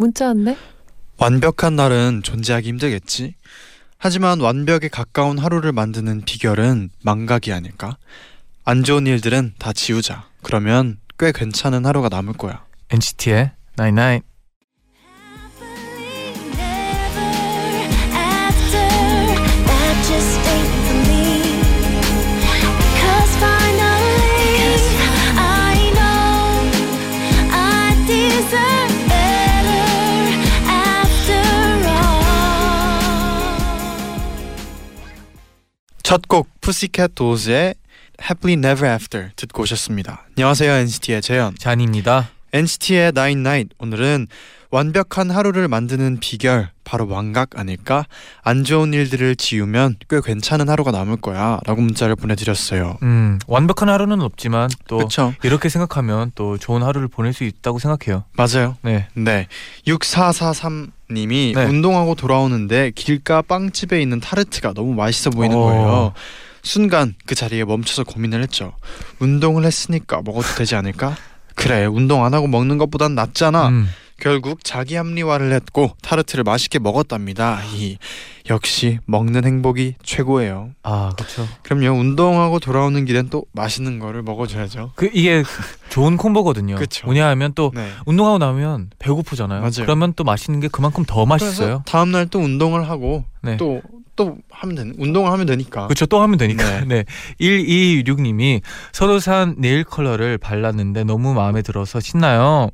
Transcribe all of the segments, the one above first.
문자 왔네? 완벽한 날은 존재하기 힘들겠지. 하지만 완벽에 가까운 하루를 만드는 비결은 망각이 아닐까? 안 좋은 일들은 다 지우자. 그러면 꽤 괜찮은 하루가 남을 거야. NCT의 99. 첫 곡 푸시캣 도즈의 Happily Never After 듣고 오셨습니다. 안녕하세요 NCT의 재현. 잔입니다. NCT의 Nine Night 오늘은 완벽한 하루를 만드는 비결 바로 망각 아닐까? 안 좋은 일들을 지우면 꽤 괜찮은 하루가 남을 거야라고 문자를 보내드렸어요. 음, 완벽한 하루는 없지만 또 그렇죠? 이렇게 생각하면 또 좋은 하루를 보낼 수 있다고 생각해요. 맞아요. 네. 네. 6443 님이 네. 운동하고 돌아오는데 길가 빵집에 있는 타르트가 너무 맛있어 보이는 어. 거예요. 순간 그 자리에 멈춰서 고민을 했죠. 운동을 했으니까 먹어도 되지 않을까? 그래, 운동 안 하고 먹는 것보단 낫잖아. 음, 결국 자기 합리화를 했고 타르트를 맛있게 먹었답니다. 이 역시 먹는 행복이 최고예요. 아, 그렇죠. 그럼요. 운동하고 돌아오는 길엔 또 맛있는 거를 먹어줘야죠. 그 이게 좋은 콤보거든요. 그쵸. 뭐냐하면 또 네. 운동하고 나면 배고프잖아요. 맞아요. 그러면 또 맛있는 게 그만큼 더 맛있어요. 다음 날 또 운동을 하고 네. 또또 하면 되는 운동을 하면 되니까. 그렇죠. 또 하면 되니까. 네. 네. 1226님이 새로 산 네일 컬러를 발랐는데 너무 마음에 들어서 신나요.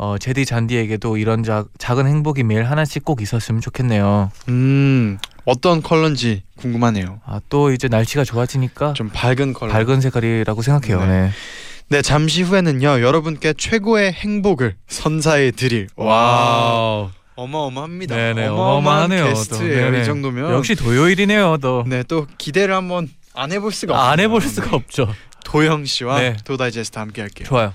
어, 쟤디 쟌디에게도 이런 자, 작은 행복이 매일 하나씩 꼭 있었으면 좋겠네요. 음 어떤 컬러인지 궁금하네요. 아, 또 이제 날씨가 좋아지니까 좀 밝은 컬러. 밝은 색깔이라고 생각해요. 네. 네. 네 잠시 후에는요 여러분께 최고의 행복을 선사해 드릴 와우. 어마어마합니다. 네네, 어마어마하네요, 또. 게스트예요. 이 정도면. 역시 도요일이네요, 또. 네 또 기대를 한번 안 해볼 수가 없어요. 안 해볼 수가 없죠. 도영 씨와 네. 도다이제스트 함께 할게요. 좋아요.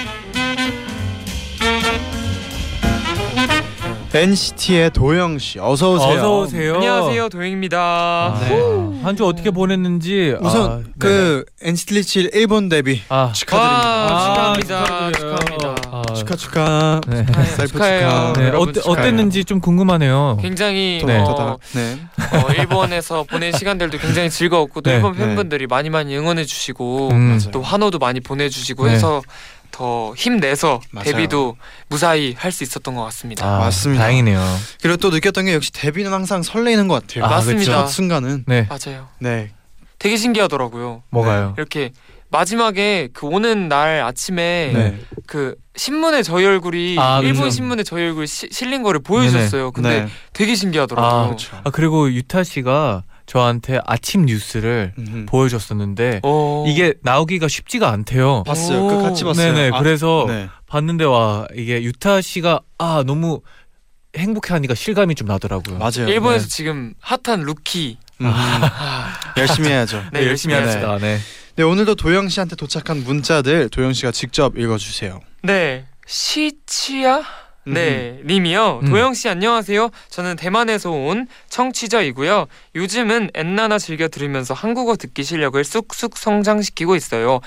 NCT의 도영 씨 어서 오세요. 어서 오세요. 안녕하세요 도영입니다. 아, 네. 한주 어떻게 보냈는지 우선 아, 그 NCT 127 일본 데뷔 아, 축하드립니다. 와, 아, 축하합니다. 축하합니다. 아, 축하 축하. 네. 축하해요. 축하. 네, 어때, 축하해요. 어땠는지 좀 궁금하네요. 굉장히 네. 어. 네. 어, 일본에서 보낸 시간들도 굉장히 즐거웠고 또 네. 일본 네. 팬분들이 많이 많이 응원해 주시고 음. 또 환호도 많이 보내주시고 네. 해서 더 힘내서 맞아요. 데뷔도 무사히 할 수 있었던 것 같습니다. 아, 맞습니다. 다행이네요. 그리고 또 느꼈던 게 역시 데뷔는 항상 설레이는 것 같아요. 아, 맞습니다. 첫 순간은 네, 맞아요. 네. 되게 신기하더라고요. 뭐가요? 이렇게 마지막에 그 오는 날 아침에 네. 그 신문에 저희 얼굴이 아, 일본 그죠. 신문에 저희 얼굴 시, 실린 거를 보여주셨어요. 근데 네. 되게 신기하더라고요. 아, 그렇죠. 아 그리고 유타 씨가 저한테 아침 뉴스를 음흠. 보여줬었는데 어. 이게 나오기가 쉽지가 않대요. 봤어요. 오. 그 같이 봤어요. 네네. 아, 그래서 네. 봤는데 와 이게 유타 씨가 아 너무 행복해하니까 실감이 좀 나더라고요. 맞아요. 일본에서 네. 지금 핫한 루키. 음. 열심히 해야죠. 네, 열심히 네. 합시다. 네. 네, 오늘도 도영 씨한테 도착한 문자들 도영 씨가 직접 읽어주세요. 네. 시치야? 네, 님이요. 음. 도영 씨 안녕하세요. 저는 대만에서 온 청취자이고요. 요즘은 엔나나 즐겨 들으면서 한국어 듣기 실력을 쑥쑥 성장시키고 있어요.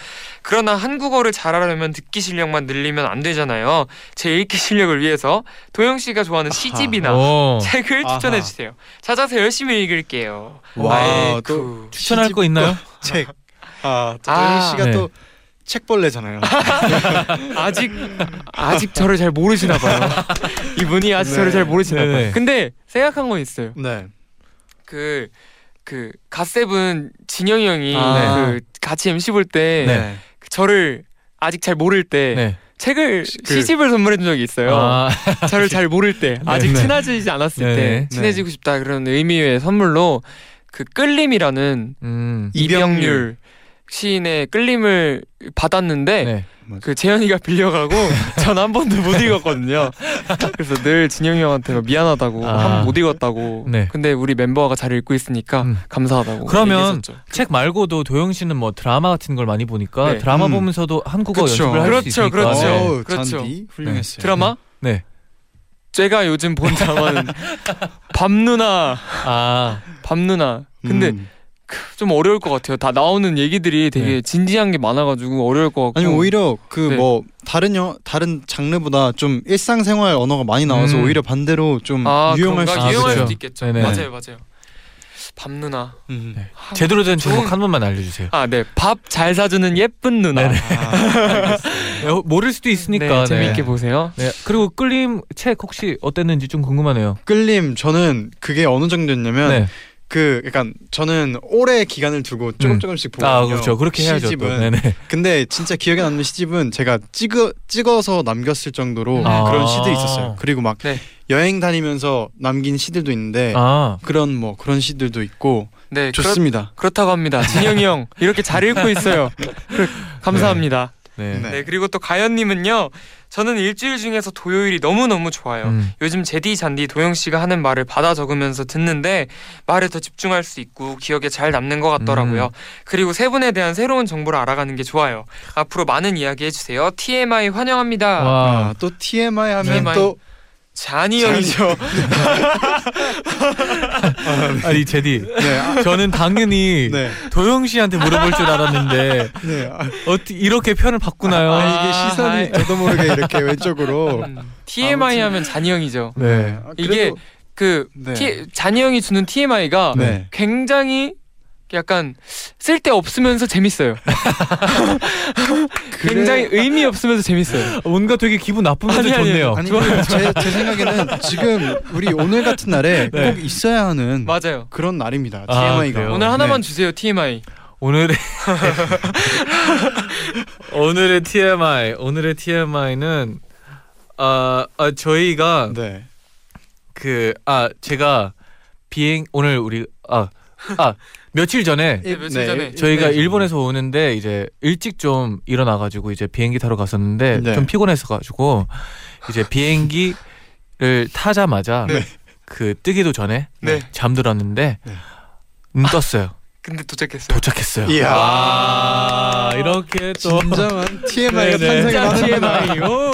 그러나 한국어를 잘하려면 듣기 실력만 늘리면 안 되잖아요. 제 읽기 실력을 위해서 도영 씨가 좋아하는 시집이나 오. 책을 아하. 추천해 주세요. 찾아서 열심히 읽을게요. 와, 아이쿠. 또 추천할 거 있나요? 책. 아, 또 아. 도영 씨가 네. 또 책벌레잖아요. 아직 아직 저를 잘 모르시나 봐요. 이분이 아직 네. 저를 잘 모르시나 네네. 봐요. 근데 생각한 건 있어요. 네. 그 그 갓세븐 진영이 형이 아. 그 같이 MC 볼때 네. 저를 아직 잘 모를 때 네. 책을 그- 시집을 선물해 준 적이 있어요. 아, 저를 잘 모를 때 아직 네. 친해지지 않았을 네. 때 네. 친해지고 싶다 그런 의미의 선물로 그 끌림이라는 음. 이병률 시인의 끌림을 받았는데 네. 그 재현이가 빌려가고 전 한 번도 못 읽었거든요. 그래서 늘 진영이 형한테 막 미안하다고 아. 한번못 읽었다고. 네. 근데 우리 멤버가 잘 읽고 있으니까 음. 감사하다고. 그러면 얘기했었죠. 책 말고도 도영 씨는 뭐 드라마 같은 걸 많이 보니까 네. 드라마 음. 보면서도 한국어 그쵸. 연습을 할수 그렇죠, 있으니까. 그렇죠. 네. 어우, 그렇죠. 잔디 훌륭했어요. 드라마? 네. 제가 요즘 본 드라마는 밤 누나, 아, 밤 누나. 근데 음. 좀 어려울 것 같아요. 다 나오는 얘기들이 되게 네. 진지한 게 많아가지고 어려울 것 같고. 아니 오히려 그 네. 뭐 다른 영 다른 장르보다 좀 일상생활 언어가 많이 나와서 음. 오히려 반대로 좀 아, 유용할 수? 아. 유용할 그렇죠. 수도 있겠죠. 네네. 맞아요, 맞아요. 밤 누나. 음. 네. 아, 제대로 된 좋은- 제목 한 번만 알려주세요. 아, 네. 밥 잘 사주는 예쁜 누나. 네네. 네, 모를 수도 있으니까. 네, 재미있게 보세요. 네. 그리고 끌림 책 혹시 어땠는지 좀 궁금하네요. 끌림 저는 그게 어느 정도였냐면 네. 그 약간 저는 오래 기간을 두고 조금 음. 조금씩 보거든요. 아, 그렇죠. 그렇게 해야죠. 또. 시집은. 네네. 근데 진짜 기억에 남는 시집은 제가 찍어 찍어서 남겼을 정도로 아. 그런 시들이 있었어요. 그리고 막 네. 여행 다니면서 남긴 시들도 있는데 아, 그런 뭐 그런 시들도 있고 네, 그렇, 좋습니다. 그렇 다고 합니다. 진영이 형 이렇게 잘 읽고 있어요. 그- 감사합니다. 네. 네. 네. 그리고 또 가연님은요. 저는 일주일 중에서 토요일이 너무 너무 좋아요. 음. 요즘 제디 잔디 도영 씨가 하는 말을 받아 적으면서 듣는데 말에 더 집중할 수 있고 기억에 잘 남는 것 같더라고요. 음. 그리고 세 분에 대한 새로운 정보를 알아가는 게 좋아요. 앞으로 많은 이야기 해주세요. TMI 환영합니다. 와. 아, 또 TMI 하면 TMI. 또 잔이 형이죠. 아니 제디, 네, 아, 저는 당연히 네, 도영 씨한테 물어볼 줄 알았는데 네. 아, 어떻게 이렇게 편을 바꾸나요? 아, 이게 시선이 아이. 저도 모르게 이렇게 왼쪽으로. 음, TMI 하면 잔이 형이죠. 네. 아, 이게 그 네. 잔이 형이 주는 TMI가 네. 굉장히 약간 쓸데 없으면서 재밌어요. 굉장히 의미 없으면서 재밌어요. 뭔가 되게 기분 나쁘면서 아니, 좋네요. 아니 제, 제 생각에는 지금 우리 오늘 같은 날에 네. 꼭 있어야 하는 맞아요. 그런 날입니다. 아, TMI가 그래요? 오늘 하나만 주세요 TMI. 오늘의 오늘의 TMI 오늘의 TMI는 아, 아 저희가 네. 그아 제가 비행 오늘 우리 아 아, 며칠 전에 네, 며칠 전에. 저희가 네. 일본에서 오는데 이제 일찍 좀 일어나가지고 이제 비행기 타러 갔었는데 네. 좀 피곤했어가지고 이제 비행기를 타자마자 네. 그 뜨기도 전에 네. 잠들었는데 네. 눈 떴어요. 근데 도착했어요. 도착했어요. 이야. 아, 이렇게 또 진정한 TMI가 네, 네. 탄생을 진짜 하는구나. TMI. 오.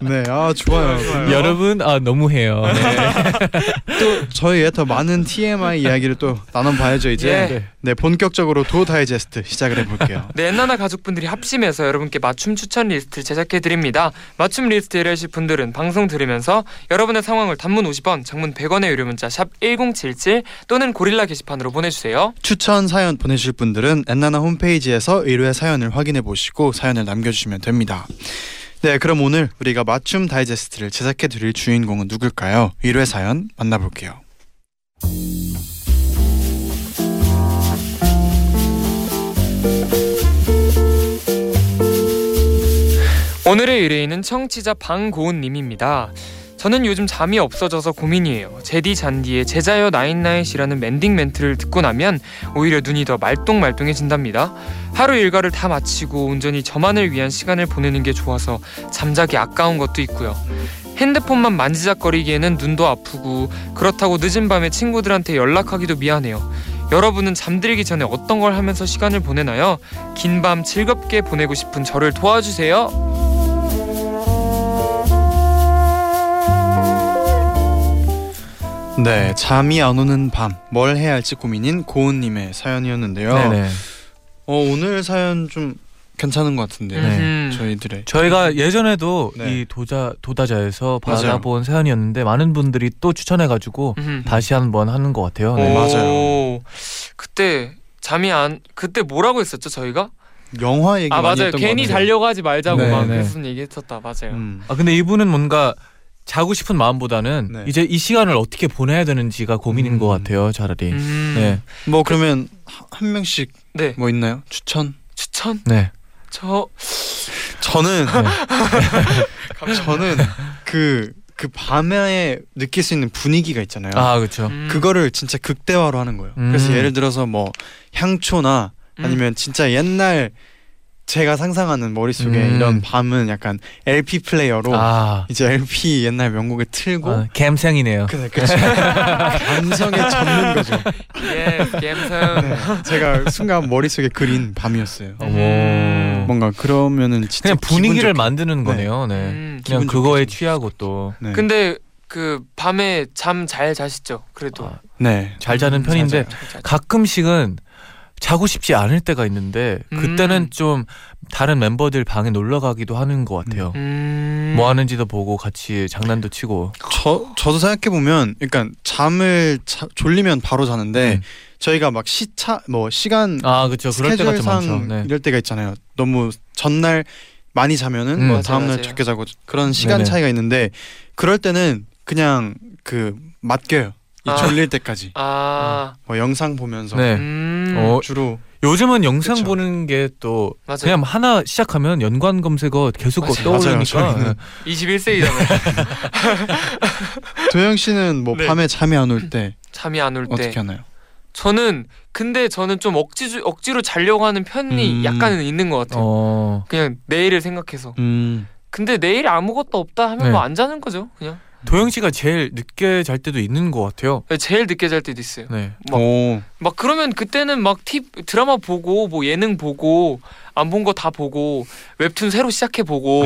네, 아 좋아요. 좋아요. 여러분 아 너무해요. 네. 또 저희의 더 많은 TMI 이야기를 또 나눠봐야죠 이제. 예. 네, 본격적으로 도 다이제스트 시작을 해볼게요. 네, 엔나나 가족분들이 합심해서 여러분께 맞춤 추천 리스트를 제작해 드립니다. 맞춤 리스트 원하실 분들은 방송 들으면서 여러분의 상황을 단문 50원, 장문 100원의 유료 문자 샵 #1077 또는 고릴라 게시판으로 보내주세요. 추천 사연 보내실 분들은 엔나나 홈페이지에서 의뢰 사연을 확인해 보시고 사연을 남겨주시면 됩니다. 네, 그럼 오늘 우리가 맞춤 다이제스트를 제작해 드릴 주인공은 누굴까요? 의뢰 사연 만나볼게요. 오늘의 의뢰인은 청취자 방고은님입니다. 저는 요즘 잠이 없어져서 고민이에요. 제디 잔디의 제자여 나인나잇이라는 멘딩 멘트를 듣고 나면 오히려 눈이 더 말똥말똥해진답니다. 하루 일과를 다 마치고 온전히 저만을 위한 시간을 보내는 게 좋아서 잠자기 아까운 것도 있고요. 핸드폰만 만지작거리기에는 눈도 아프고 그렇다고 늦은 밤에 친구들한테 연락하기도 미안해요. 여러분은 잠들기 전에 어떤 걸 하면서 시간을 보내나요? 긴 밤 즐겁게 보내고 싶은 저를 도와주세요. 네, 잠이 안 오는 밤 뭘 해야 할지 고민인 고은님의 사연이었는데요. 네네. 어, 오늘 사연 좀 괜찮은 것 같은데요. 네. 음. 저희들의 저희가 예전에도 네. 이 도자 도다자에서. 받아본 사연이었는데 많은 분들이 또 추천해가지고 음. 다시 한번 하는 것 같아요. 오, 네. 맞아요. 그때 잠이 안 그때 뭐라고 했었죠 저희가? 영화 얘기 아 많이 맞아요. 했던 것 괜히 같아요. 달려가지 말자고 네, 막 네. 그랬던 얘기했었다. 맞아요. 음. 아 근데 이분은 뭔가 자고 싶은 마음보다는 네. 이제 이 시간을 어떻게 보내야 되는지가 고민인 음. 것 같아요. 차라리. 음. 네, 뭐 그러면 하- 한 명씩 네. 뭐 있나요? 추천? 추천? 네. 저 저는 저는 그 그 밤에 느낄 수 있는 분위기가 있잖아요. 아 그렇죠. 음. 그거를 진짜 극대화로 하는 거예요. 그래서 음. 예를 들어서 뭐 향초나 음. 아니면 진짜 옛날 제가 상상하는 머릿속에 음. 이런 밤은 약간 LP 플레이어로 아, 이제 LP 옛날 명곡을 틀고 아 감상이네요. 그래 그치 감성에 젖는 거죠. 예, 감성. 네, 제가 순간 머릿속에 그린 밤이었어요. 음. 뭔가 그러면은 진짜 그냥 분위기를 만드는 거네요. 네. 음. 그냥 그거에 좋게 취하고 또 네. 근데 그 밤에 잠 잘 자시죠? 그래도 아, 네. 잘 자는 편인데 맞아요. 잘. 가끔씩은 자고 싶지 않을 때가 있는데 음. 그때는 좀 다른 멤버들 방에 놀러 가기도 하는 것 같아요. 음. 뭐 하는지도 보고 같이 장난도 치고. 저 저도 생각해 보면, 그러니까 잠을 자, 졸리면 바로 자는데 음. 저희가 막 시차 뭐 시간 아 그렇죠. 그럴 때가 좀 많죠. 네. 이럴 때가 있잖아요. 너무 전날 많이 자면은 음. 뭐 다음날. 적게 자고 그런 시간 네네. 차이가 있는데 그럴 때는 그냥 그 맡겨요. 이 아. 졸릴 때까지 아. 뭐 영상 보면서 네. 음. 어, 주로 요즘은 영상 그쵸. 보는 게 또. 그냥 하나 시작하면 연관 검색어 계속 맞아요. 떠오르니까 맞아요. 저희는 21세기잖아요. 도영 씨는 뭐 네. 밤에 잠이 안 올 때 잠이 안 올 때. 어떻게 하나요? 저는 근데 저는 좀 억지 억지로 자려고 하는 편이 음. 약간은 있는 것 같아요. 어. 그냥 내일을 생각해서. 음. 근데 내일 아무것도 없다 하면 네. 뭐안 자는 거죠. 그냥. 도영 씨가 제일 늦게 잘 때도 있는 것 같아요. 제일 늦게 잘 때도 있어요. 네. 막- 오. 막 그러면 그때는 막 팁 드라마 보고 뭐 예능 보고 안 본 거 다 보고 웹툰 새로 시작해 보고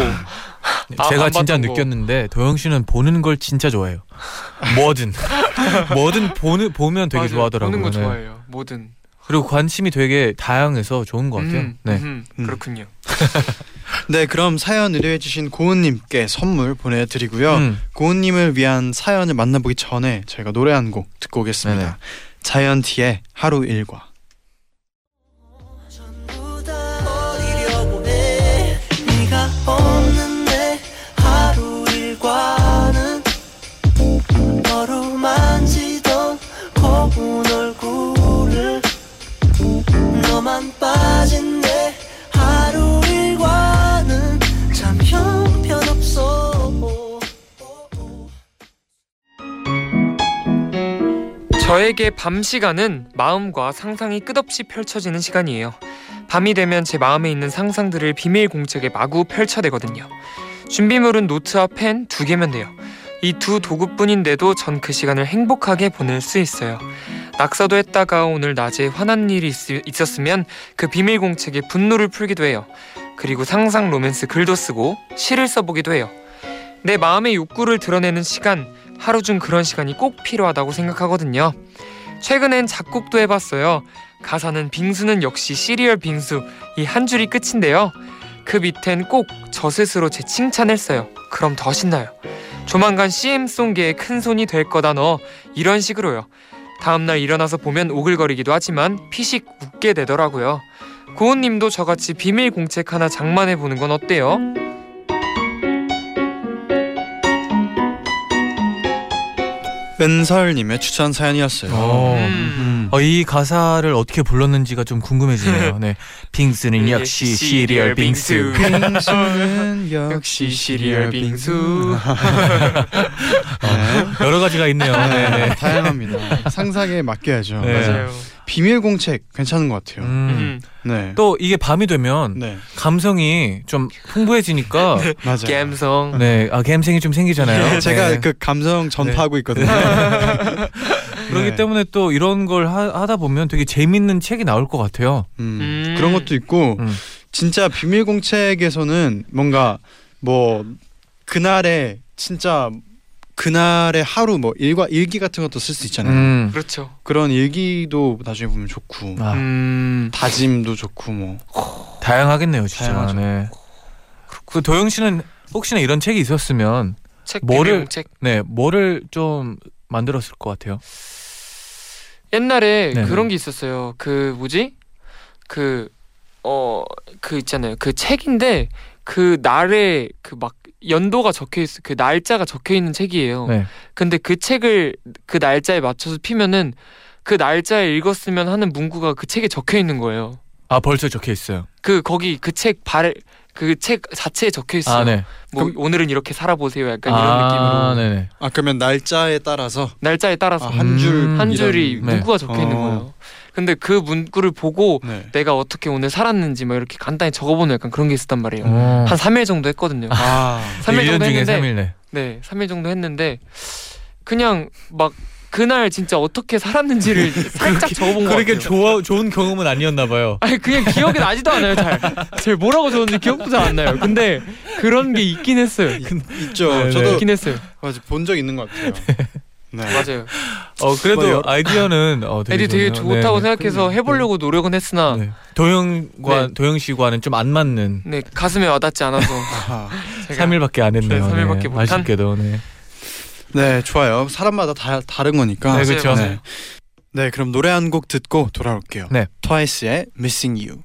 아, 제가 안 진짜. 느꼈는데 도영 씨는 보는 걸 진짜 좋아해요. 뭐든 뭐든 보는 보면 되게 맞아요. 좋아하더라고요. 보는 거 네. 좋아해요. 뭐든. 그리고 관심이 되게 다양해서 좋은 것 같아요. 음, 네. 음, 음. 그렇군요. 네, 그럼 사연 의뢰해주신 고은님께 선물 보내드리고요. 음. 고은님을 위한 사연을 만나보기 전에 저희가 노래 한 곡 듣고 오겠습니다. 네네. 자이언티의 하루 일과. 너만 빠진 내 하루 일과는 참 형편없어 저에게 밤 시간은 마음과 상상이 끝없이 펼쳐지는 시간이에요. 밤이 되면 제 마음에 있는 상상들을 비밀 공책에 마구 펼쳐대거든요. 준비물은 노트와 펜 두 개면 돼요. 이 두 도구뿐인데도 전 그 시간을 행복하게 보낼 수 있어요. 낙서도 했다가 오늘 낮에 화난 일이 있, 있었으면 그 비밀 공책에 분노를 풀기도 해요. 그리고 상상 로맨스 글도 쓰고 시를 써보기도 해요. 내 마음의 욕구를 드러내는 시간, 하루 중 그런 시간이 꼭 필요하다고 생각하거든요. 최근엔 작곡도 해봤어요. 가사는 빙수는 역시 시리얼 빙수 이 한 줄이 끝인데요. 그 밑엔 꼭 저 스스로 제 칭찬을 써요. 그럼 더 신나요. 조만간 CM송계의 큰 손이 될 거다 너 이런 식으로요. 다음날 일어나서 보면 오글거리기도 하지만 피식 웃게 되더라고요. 고은님도 저같이 비밀 공책 하나 장만해 보는 건 어때요? 은설님의 추천 사연이었어요. 어. 음. 어, 이 가사를 어떻게 불렀는지가 좀 궁금해지네요. 네. 빙수는 역시 시리얼 빙수. 빙수는 역시 시리얼 빙수. 네. 여러 가지가 있네요. 네, 네. 다양합니다. 상상에 맡겨야죠. 네. 맞아요. 비밀 공책 괜찮은 것 같아요. 음. 음. 네. 또 이게 밤이 되면 네. 감성이 좀 풍부해지니까 맞아요. 감성. 네, 아 감성이 좀 생기잖아요. 제가 네. 그 감성 전파하고 있거든요. 그렇기 네. 때문에 또 이런 걸 하, 다 보면 되게 재밌는 책이 나올 것 같아요. 음, 음. 그런 것도 있고 음. 진짜 비밀 공책에서는 뭔가 뭐 그날의 진짜 그날의 하루 뭐 일과 일기 같은 것도 쓸 수 있잖아요. 음. 그렇죠. 그런 일기도 나중에 보면 좋고 아, 음. 다짐도 좋고 뭐 다양하겠네요, 진짜. 다양하죠. 네. 그 도영 씨는 혹시나 이런 책이 있었으면 책 뭐를- 공책. 네, 뭐를 좀 만들었을 것 같아요. 옛날에 네네. 그런 게 있었어요. 그 뭐지? 그 어 그 있잖아요. 그 책인데 그 날에 그 막 연도가 적혀 있어 그 날짜가 적혀 있는 책이에요. 네. 근데 그 책을 그 날짜에 맞춰서 피면은 그 날짜에 읽었으면 하는 문구가 그 책에 적혀 있는 거예요. 아 벌써 적혀 있어요. 그 거기 그 책 발 그 책 자체에 적혀 있어요. 아 네. 뭐 오늘은 이렇게 살아보세요. 약간 이런 아, 느낌으로 네네. 아 그러면 날짜에 따라서 날짜에 따라서 아, 한줄 음. 한 줄이 네. 문구가 적혀 있는 어. 거예요. 근데 그 문구를 보고 네. 내가 어떻게 오늘 살았는지 막 이렇게 간단히 적어보는 약간 그런 게 있었단 말이에요. 어. 한 3일 정도 했거든요. 아 3일 1년 정도 중에 했는데 3일 네. 네, 3일 정도 했는데 그냥 막 그날 진짜 어떻게 살았는지를 살짝 적어본 거 그렇게 같아요. 좋아 좋은 경험은 아니었나 봐요. 아니 그냥 기억이 나지도 않아요 잘. 잘 뭐라고 적었는지 기억도 잘 안 나요. 근데 그런 게 있긴 했어요. 있죠. 네, 네. 저도 있긴 했어요. 맞아 본 적 있는 것 같아요. 네. 맞아요. 어 그래도 뭐 여- 아이디어는 어, 되게 애들이 되게 좋네요. 좋다고 네, 네. 생각해서 해보려고 노력은 했으나 네. 도영과 네. 도영 씨과는 좀 안 맞는 네 가슴에 와닿지 않아서 아하. 제가 3일밖에 안 했네요. 네, 3일 밖에 네, 못한? 아쉽게도 네. 네 좋아요. 사람마다 다 다른 거니까. 네, 그렇죠. 네. 네 그럼 노래 한 곡 듣고 돌아올게요. 네. 트와이스의 Missing You.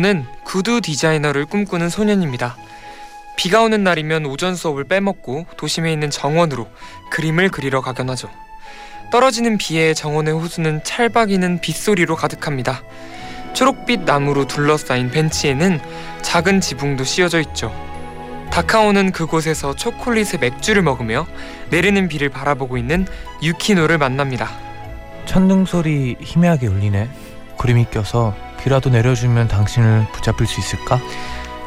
다카오는 구두 디자이너를 꿈꾸는 소년입니다. 비가 오는 날이면 오전 수업을 빼먹고 도심에 있는 정원으로 그림을 그리러 가곤 하죠. 떨어지는 비에 정원의 호수는 찰박이는 빗소리로 가득합니다. 초록빛 나무로 둘러싸인 벤치에는 작은 지붕도 씌워져 있죠. 다카오는 그곳에서 초콜릿의 맥주를 먹으며 내리는 비를 바라보고 있는 유키노를 만납니다. 천둥 소리 희미하게 울리네. 구름이 껴서 비라도 내려주면 당신을 붙잡을 수 있을까?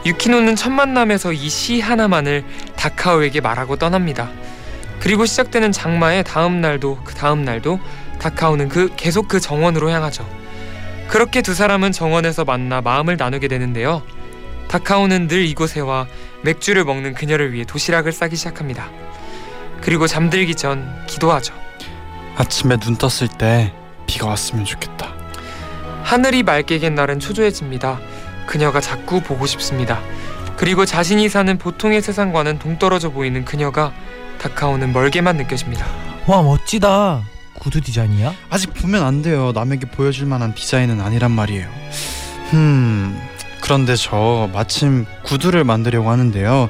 유키노는 첫 만남에서 이 시 하나만을 다카오에게 말하고 떠납니다. 그리고 시작되는 장마의 다음 날도 그 다음 날도 다카오는 그 계속 그 정원으로 향하죠. 그렇게 두 사람은 정원에서 만나 마음을 나누게 되는데요. 다카오는 늘 이곳에 와 맥주를 먹는 그녀를 위해 도시락을 싸기 시작합니다. 그리고 잠들기 전 기도하죠. 아침에 눈 떴을 때 비가 왔으면 좋겠다. 하늘이 맑게 갠 날은 초조해집니다. 그녀가 자꾸 보고 싶습니다. 그리고 자신이 사는 보통의 세상과는 동떨어져 보이는 그녀가 다카오는 멀게만 느껴집니다. 와 멋지다. 구두 디자인이야? 아직 보면 안 돼요. 남에게 보여줄 만한 디자인은 아니란 말이에요. 음. 그런데 저 마침 구두를 만들려고 하는데요.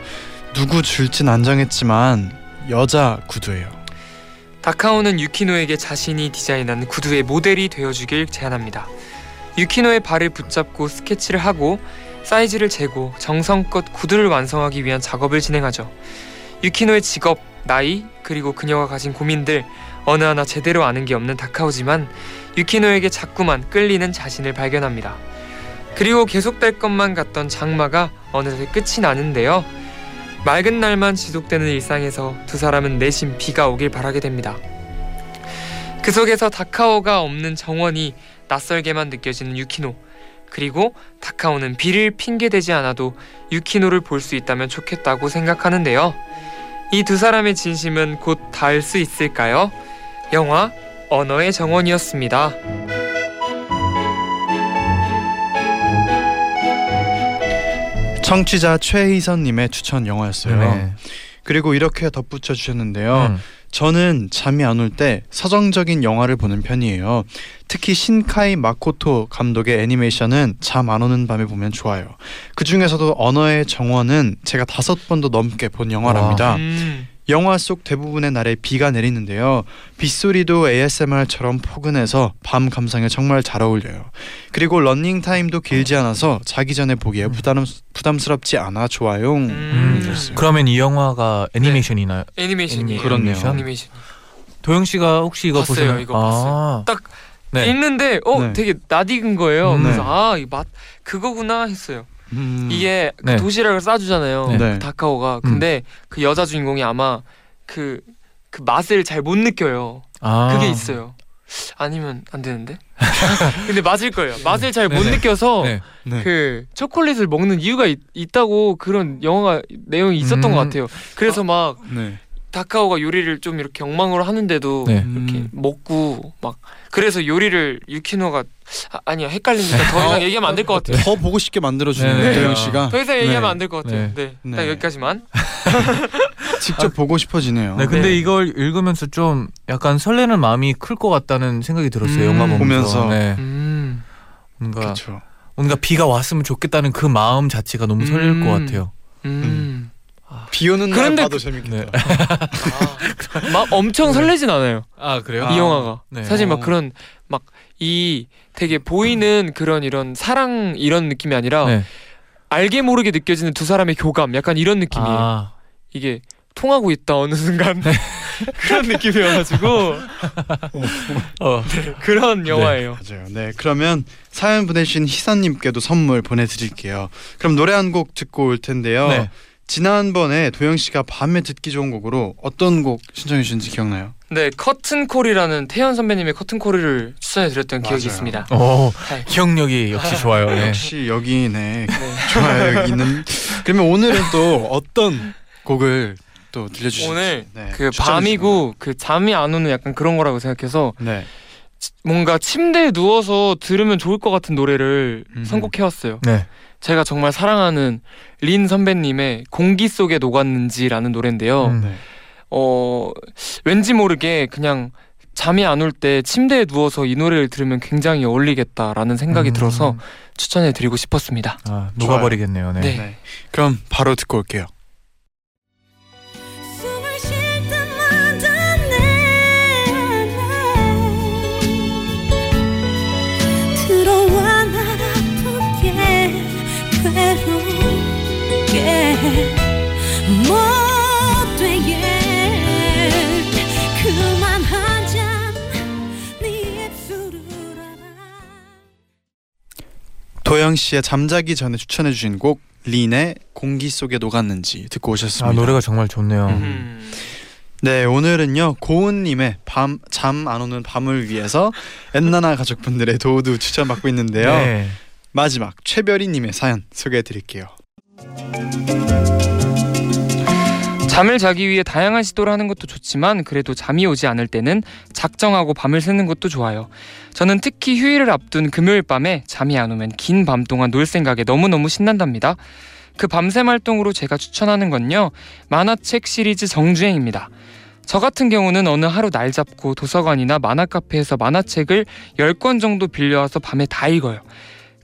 누구 줄진 안 정했지만 여자 구두예요. 다카오는 유키노에게 자신이 디자인한 구두의 모델이 되어주길 제안합니다. 유키노의 발을 붙잡고 스케치를 하고 사이즈를 재고 정성껏 구두를 완성하기 위한 작업을 진행하죠. 유키노의 직업, 나이, 그리고 그녀가 가진 고민들 어느 하나 제대로 아는 게 없는 다카오지만 유키노에게 자꾸만 끌리는 자신을 발견합니다. 그리고 계속될 것만 같던 장마가 어느새 끝이 나는데요. 맑은 날만 지속되는 일상에서 두 사람은 내심 비가 오길 바라게 됩니다. 그 속에서 다카오가 없는 정원이 낯설게만 느껴지는 유키노 그리고 다카오는 비를 핑계대지 않아도 유키노를 볼 수 있다면 좋겠다고 생각하는데요. 이 두 사람의 진심은 곧 닿을 수 있을까요? 영화 언어의 정원이었습니다. 청취자 최희선님의 추천 영화였어요. 네. 그리고 이렇게 덧붙여 주셨는데요. 음. 저는 잠이 안 올 때 서정적인 영화를 보는 편이에요. 특히 신카이 마코토 감독의 애니메이션은 잠 안 오는 밤에 보면 좋아요. 그 중에서도 언어의 정원은 제가 다섯 번도 넘게 본 영화랍니다. 음, 영화 속 대부분의 날에 비가 내리는데요. 빗소리도 ASMR처럼 포근해서 밤 감상에 정말 잘 어울려요. 그리고 러닝 타임도 길지 않아서 자기 전에 보기에 부담, 부담스럽지 않아 좋아요. 음, 음. 그러면 이 영화가 애니메이션이나요? 애니메이션이에요. 그렇네요. 애니메이션? 애니메이션. 도영 씨가 혹시 이거 봤어요, 보세요? 이거 봤어요. 딱 네. 읽는데 어 네. 되게 낯익은 거예요. 음. 그래서 네. 아 맞아 그거구나 했어요. 음. 이게 그 네. 도시락을 싸주잖아요. 네. 네. 그 다카오가. 근데 그 여자 주인공이 아마 그, 그 맛을 잘 못 느껴요. 아. 그게 있어요. 아니면 안 되는데? 근데 맞을 거예요. 맛을 잘 못. 느껴서 네. 네. 그 초콜릿을 먹는 이유가 있, 있다고 그런 영화가 내용이 있었던 음. 것 같아요. 그래서 막 네. 다카오가 요리를 좀 이렇게 엉망으로 하는데도 네. 이렇게 음. 먹고 막 그래서 요리를 유키노가 아, 아니야 헷갈리니까 더 이상 얘기하면 안 될 것 같아요. 더 보고 싶게 만들어주는 네. 도영 씨가 더 이상 얘기하면 네. 안될 것 같아요. 네. 네. 네. 딱 여기까지만. 직접 보고 싶어지네요. 네, 근데 네. 이걸 읽으면서 좀 약간 설레는 마음이 클 것 같다는 생각이 들었어요. 음. 영화 보면서. 보면서. 네. 음. 뭔가 그렇죠. 뭔가 비가 왔으면 좋겠다는 그 마음 자체가 너무 설렐 음. 것 같아요. 음. 비 오는 날 그런데 봐도 네. 재밌겠다. 아, 막 엄청 설레진 않아요. 아 그래요? 이 영화가 네. 사실 막 어. 그런 막 이 되게 보이는 그런 이런 사랑 이런 느낌이 아니라 네. 알게 모르게 느껴지는 두 사람의 교감 약간 이런 느낌이에요. 아, 이게 통하고 있다 어느 순간 네. 그런 느낌이어가지고 어. 그런 영화예요. 맞아요. 네, 그러면 사연 보내신 희사님께도 선물 보내드릴게요. 그럼 노래 한 곡 듣고 올 텐데요. 네. 지난번에 도영 씨가 밤에 듣기 좋은 곡으로 어떤 곡 신청해 주신지 기억나요? 네 커튼콜이라는 태연 선배님의 커튼콜을 추천해 드렸던 기억이 맞아요. 있습니다. 오, 네. 기억력이 역시 좋아요. 네. 역시 여기네. 좋아요. 여기 있는. 그러면 오늘은 또 어떤 곡을 또 들려주실지. 오늘 네, 그 추천해 밤이고 그 잠이 안 오는 약간 그런 거라고 생각해서. 네. 뭔가 침대에 누워서 들으면 좋을 것 같은 노래를 음. 선곡해왔어요. 네. 제가 정말 사랑하는 린 선배님의 공기 속에 녹았는지라는 노래인데요. 음. 네. 어 왠지 모르게 그냥 잠이 안 올 때 침대에 누워서 이 노래를 들으면 굉장히 어울리겠다라는 생각이 음. 들어서 추천해 드리고 싶었습니다. 아, 녹아버리겠네요. 네. 네. 네. 그럼 바로 듣고 올게요. 도영 씨의 잠자기 전에 추천해 주신 곡 린의 공기 속에 녹았는지 듣고 오셨습니다. 아, 노래가 정말 좋네요. 음. 네 오늘은요 고은님의 밤 잠 안 오는 밤을 위해서 엔나나 가족분들의 도우도 추천받고 있는데요. 네. 마지막 최별이님의 사연 소개해 드릴게요. 잠을 자기 위해 다양한 시도를 하는 것도 좋지만 그래도 잠이 오지 않을 때는 작정하고 밤을 새는 것도 좋아요. 저는 특히 휴일을 앞둔 금요일 밤에 잠이 안 오면 긴 밤 동안 놀 생각에 너무너무 신난답니다. 그 밤샘 활동으로 제가 추천하는 건요. 만화책 시리즈 정주행입니다. 저 같은 경우는 어느 하루 날 잡고 도서관이나 만화 카페에서 만화책을 10권 정도 빌려와서 밤에 다 읽어요.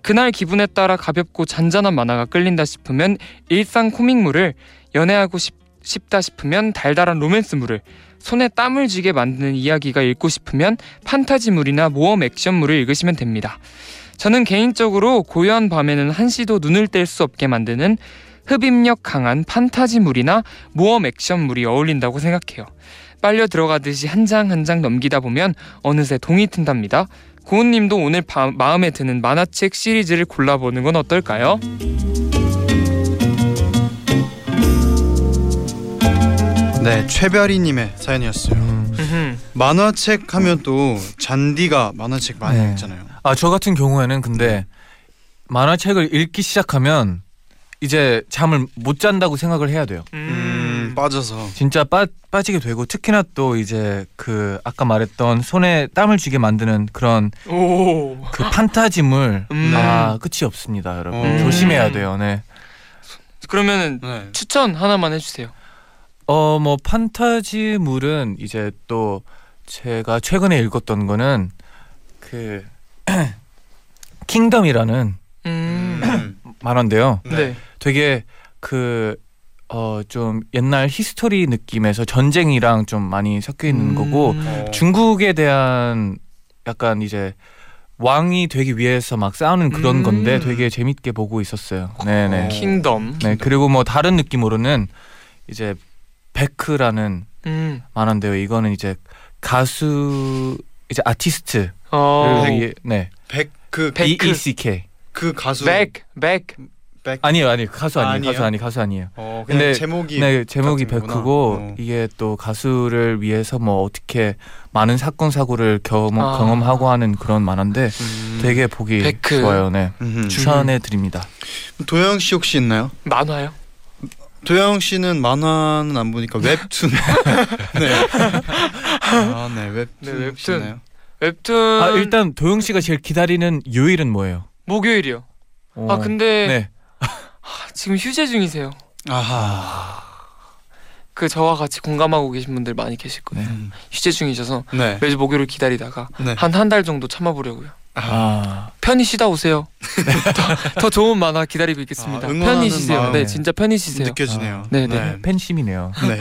그날 기분에 따라 가볍고 잔잔한 만화가 끌린다 싶으면 일상 코믹물을 연애하고 싶, 싶다 싶으면 달달한 로맨스물을 손에 땀을 쥐게 만드는 이야기가 읽고 싶으면 판타지물이나 모험 액션물을 읽으시면 됩니다. 저는 개인적으로 고요한 밤에는 한시도 눈을 뗄 수 없게 만드는 흡입력 강한 판타지물이나 모험 액션물이 어울린다고 생각해요. 빨려 들어가듯이 한 장 한 장 넘기다 보면 어느새 동이 튼답니다. 고은님도 오늘 바- 마음에 드는 만화책 시리즈를 골라보는 건 어떨까요? 네 최별이님의 사연이었어요. 음. 만화책 하면 또 잔디가 만화책 많이 네. 읽잖아요. 아, 저 같은 경우에는 근데 만화책을 읽기 시작하면 이제 잠을 못 잔다고 생각을 해야 돼요. 음, 빠져서. 진짜 빠, 빠지게 되고 특히나 또 이제 그 아까 말했던 손에 땀을 쥐게 만드는 그런 오. 그 판타지물 음. 아 끝이 없습니다 여러분 음. 조심해야 돼요 네. 그러면은 네. 추천 하나만 해주세요. 어 뭐 판타지물은 이제 또 제가 최근에 읽었던 거는 그 킹덤이라는 음. 음. 만화인데요 네. 되게 그 어 좀 옛날 history 느낌에서 전쟁이랑 좀 많이 섞여 있는 거고 음. 중국에 대한 약간 이제 왕이 되기 위해서 막 싸우는 그런 음. 건데 되게 재밌게 보고 있었어요. 네네. 킹덤. 네 그리고 뭐 다른 느낌으로는 이제 베크라는 음. 만화인데요. 이거는 이제 가수 이제 아티스트 어. 이- 네. 백그 백- B E C K. 그 가수 백, 백. 백 아니에요, 아니에요. 가수 아니에요. 아니에요? 가수 아니 가수 아니에요. 어, 그냥 근데- 제목이 네, 제목이. 베크고 어. 이게 또 가수를 위해서 뭐 어떻게 많은 사건 사고를 경험, 아. 경험하고 하는 그런 만화인데 음. 되게 보기 베크. 좋아요. 네. 추천해 드립니다. 도영 씨 혹시 있나요? 만화요? 도영 씨는 만화는 안 보니까 웹툰. 네. 아, 네. 웹툰. 네, 웹툰. 있나요? 웹툰 아, 일단 도영 씨가 제일 기다리는 요일은 뭐예요? 목요일이요. 어, 아 근데 네. 아, 지금 휴재 중이세요. 아하. 그 저와 같이 공감하고 계신 분들 많이 계실 거예요. 네. 음. 휴재 중이셔서 네. 매주 목요일을 기다리다가 네. 한한 달 정도 참아보려고요. 아. 편히 쉬다 오세요. 더, 더 좋은 만화 기다리고 있겠습니다. 아, 편히 쉬세요. 마음. 네, 진짜 편히 쉬세요. 느껴지네요. 네, 네. 팬심이네요. 네.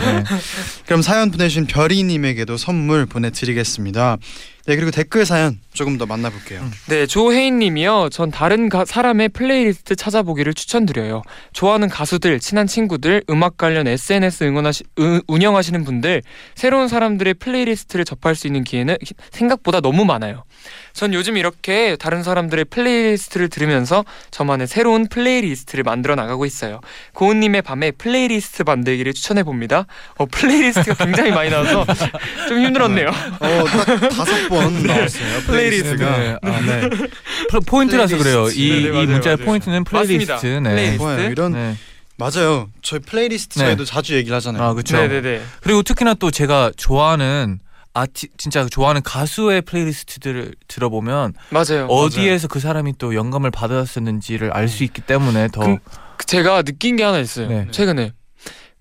그럼 사연 보내주신 별이님에게도 선물 보내드리겠습니다. 네 그리고 댓글 사연 조금 더 만나볼게요. 네, 조혜인님이요. 전 다른 가, 사람의 플레이리스트 찾아보기를 추천드려요. 좋아하는 가수들, 친한 친구들, 음악 관련 SNS 응원하시, 으, 운영하시는 분들, 새로운 사람들의 playlist를 접할 수 있는 기회는 생각보다 너무 많아요. 전 요즘 이렇게 다른 사람 들의 playlist를 들으면서 저만의 새로운 playlist를 만들어 나가고 있어요. 고은님의 밤에 플레이리스트 만들기를 추천해 봅니다. 어, playlist가 굉장히 많이 나와서 좀 힘들었네요. 어 딱 다섯 번 나왔어요. playlist가. 네. 아, 네. 포인트라서 그래요. 이, 네, 네, 맞아요, 이 문자의 맞아요. 포인트는 플레이리스트. 맞습니다. 네. 플레이리스트. 이런 네. 맞아요. 저희 플레이리스트 네. 저희도 자주 얘기를 하잖아요. 아, 그렇죠. 네네네. 그리고 특히나 또 제가 좋아하는 아티 진짜 좋아하는 가수의 playlist들을 들어보면 맞아요. 어디에서 그 사람이 또 영감을 받았었는지를 알 수 있기 때문에 더 그- 제가 느낀 게 하나 있어요. 네. 최근에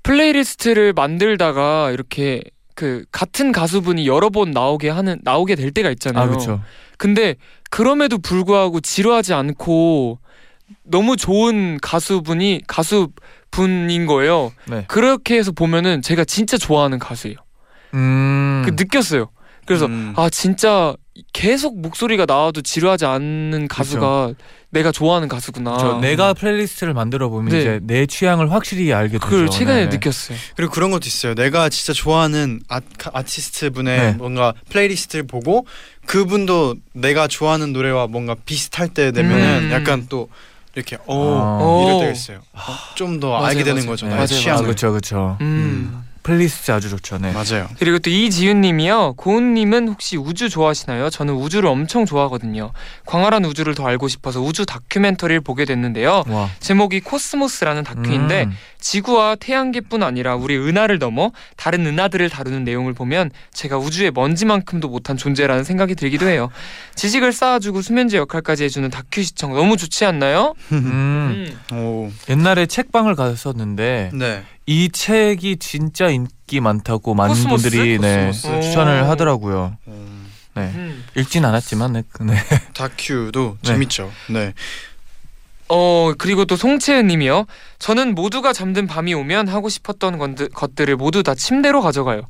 playlist를 만들다가 이렇게 그 같은 가수분이 여러 번 나오게 하는 나오게 될 때가 있잖아요. 아, 그렇죠. 근데 그럼에도 불구하고 지루하지 않고 너무 좋은 가수분이 가수분인 거예요. 네. 그렇게 해서 보면은 제가 진짜 좋아하는 가수예요. 음. 그 느꼈어요. 그래서 음. 아 진짜 계속 목소리가 나와도 지루하지 않는 가수가 내가 좋아하는 가수구나. 저 내가 playlist를 만들어 보면 네. 이제 내 취향을 확실히 알게 되죠. 그걸 최근에 네. 느꼈어요. 그리고 그런 것도 있어요. 내가 진짜 좋아하는 아, 아티스트 분의 네. 뭔가 playlist를 보고 그분도 내가 좋아하는 노래와 뭔가 비슷할 때 되면은 음. 약간 또 이렇게 어 어. 이럴 오. 때가 있어요. 좀더 맞아요, 알게 되는 맞아요. 거죠. 네. 아, 취향을. 그렇죠, 그렇죠. 음. 플레이리스트 아주 좋죠. 네. 맞아요. 그리고 또 이지윤님이요. 고은님은 혹시 우주 좋아하시나요? 저는 우주를 엄청 좋아하거든요. 광활한 우주를 더 알고 싶어서 우주 다큐멘터리를 보게 됐는데요. 와. 제목이 코스모스라는 다큐인데 음. 지구와 태양계뿐 아니라 우리 은하를 넘어 다른 은하들을 다루는 내용을 보면 제가 우주의 먼지만큼도 못한 존재라는 생각이 들기도 해요. 지식을 쌓아주고 수면제 역할까지 해주는 다큐 시청 너무 좋지 않나요? 음. 음. 오. 옛날에 책방을 갔었는데 네. 이 책이 진짜 인기 많다고 많은 코스모스? 분들이 네. 추천을 오. 하더라고요. 음, 네. 음. 읽진 않았지만 네. 네. 다큐도 네. 재밌죠. 네. 어 그리고 또 송채은님이요. 저는 모두가 잠든 밤이 오면 하고 싶었던 건드, 것들을 모두 다 침대로 가져가요.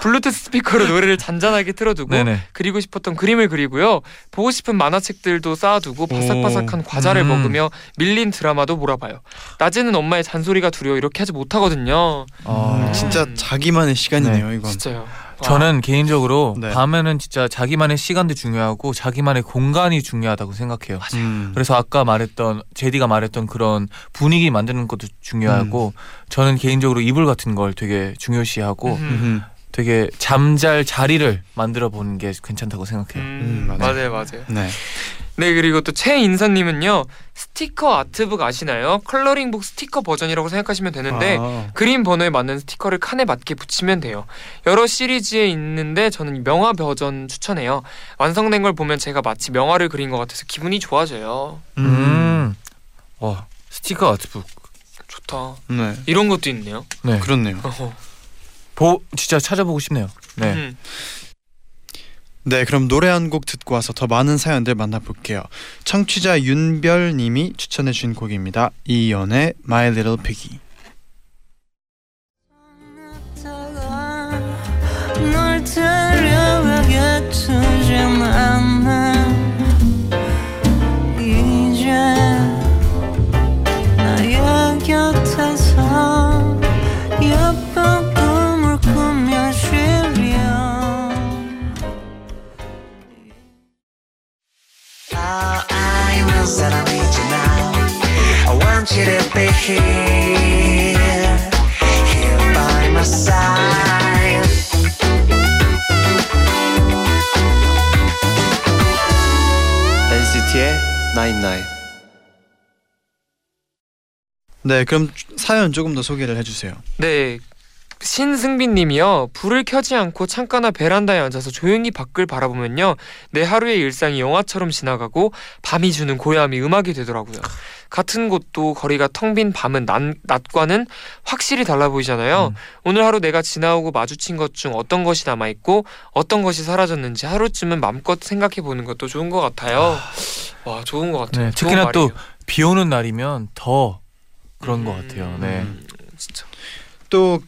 블루투스 스피커로 노래를 잔잔하게 틀어두고 네네. 그리고 싶었던 그림을 그리고요. 보고 싶은 만화책들도 쌓아두고 바삭바삭한 과자를 음. 먹으며 밀린 드라마도 몰아봐요. 낮에는 엄마의 잔소리가 두려워 이렇게 하지 못하거든요. 어, 음, 진짜 자기만의 시간이네요. 이건. 진짜요. 와. 저는 개인적으로 네. 밤에는 진짜 자기만의 시간도 중요하고 자기만의 공간이 중요하다고 생각해요. 음. 그래서 아까 말했던 제디가 말했던 그런 분위기 만드는 것도 중요하고 음. 저는 개인적으로 이불 같은 걸 되게 중요시하고 음. 음흠. 되게 잠잘 자리를 만들어 보는 게 괜찮다고 생각해요. 음, 음, 맞아요, 맞아요. 네. 네 그리고 또 최인선님은요 스티커 아트북 아시나요? 컬러링북 스티커 버전이라고 생각하시면 되는데 아. 그림 번호에 맞는 스티커를 칸에 맞게 붙이면 돼요. 여러 시리즈에 있는데 저는 명화 버전 추천해요. 완성된 걸 보면 제가 마치 명화를 그린 것 같아서 기분이 좋아져요. 음. 와 스티커 아트북. 좋다. 네. 이런 것도 있네요. 네. 그렇네요. 보 진짜 찾아보고 싶네요. 네. 음. 네, 그럼 노래 한 곡 듣고 와서 더 많은 사연들 만나볼게요. 청취자 윤별님이 추천해주신 곡입니다. 이연의 My Little Piggy. 이제 나의 곁에서 distance and I need you now. I want you to be here, here by my side. NCT의 Nine Nine. 네, 그럼 사연 조금 더 소개를 해주세요. 네. 신승빈 님이요. 불을 켜지 않고 창가나 베란다에 앉아서 조용히 밖을 바라보면요. 내 하루의 일상이 영화처럼 지나가고 밤이 주는 고요함이 음악이 되더라고요. 같은 곳도 거리가 텅 빈 밤은 낮, 낮과는 확실히 달라 보이잖아요. 음. 오늘 하루 내가 지나오고 마주친 것 중 어떤 것이 남아있고 어떤 것이 사라졌는지 하루쯤은 마음껏 생각해 보는 것도 좋은 것 같아요. 와, 좋은 것 같아요. 네, 특히나 또. 비 오는 날이면 더 그런 음, 것 같아요. 네. 음, 진짜. 또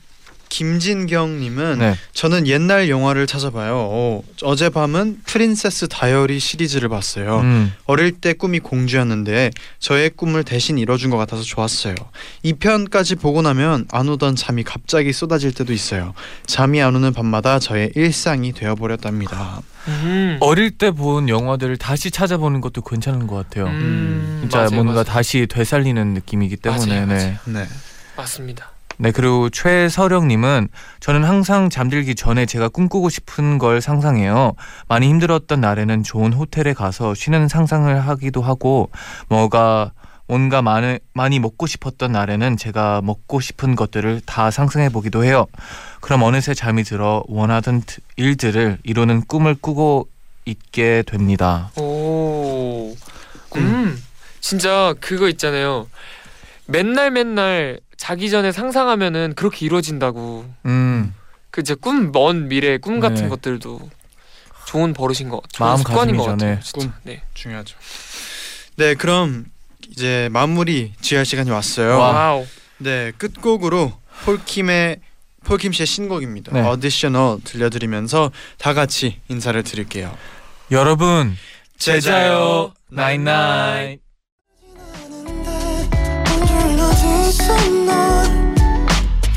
김진경님은 네. 저는 옛날 영화를 찾아봐요. 어, 어젯밤은 프린세스 다이어리 시리즈를 봤어요. 음. 어릴 때 꿈이 공주였는데 저의 꿈을 대신 이뤄준 것 같아서 좋았어요. 2편까지 보고 나면 안 오던 잠이 갑자기 쏟아질 때도 있어요. 잠이 안 오는 밤마다 저의 일상이 되어버렸답니다. 음. 어릴 때 본 영화들을 다시 찾아보는 것도 괜찮은 것 같아요. 음, 진짜 맞아요, 뭔가 맞아요. 다시 되살리는 느낌이기 때문에 맞아요, 네. 네. 맞습니다. 네 그리고 최서령님은 저는 항상 잠들기 전에 제가 꿈꾸고 싶은 걸 상상해요. 많이 힘들었던 날에는 좋은 호텔에 가서 쉬는 상상을 하기도 하고 뭐가 뭔가 많이, 많이 먹고 싶었던 날에는 제가 먹고 싶은 것들을 다 상상해 보기도 해요. 그럼 어느새 잠이 들어 원하던 트- 일들을 이루는 꿈을 꾸고 있게 됩니다. 오, 음, 진짜 그거 있잖아요. 맨날 맨날 자기 전에 상상하면은 그렇게 이루어진다고. 음, 그 이제 꿈 먼 미래 꿈 같은 네. 것들도 좋은 버릇인 것. 좋은 습관인 마음가짐이죠, 것 같아요. 네. 꿈. 네. 중요하죠. 네, 그럼 이제 마무리 지할 시간이 왔어요. 와. 와우. 네, 끝곡으로 폴킴의 폴킴 씨의 신곡입니다. 네. Additional 들려드리면서 다 같이 인사를 드릴게요. 여러분 제자요, 나인나인 어디서 널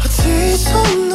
어디서 널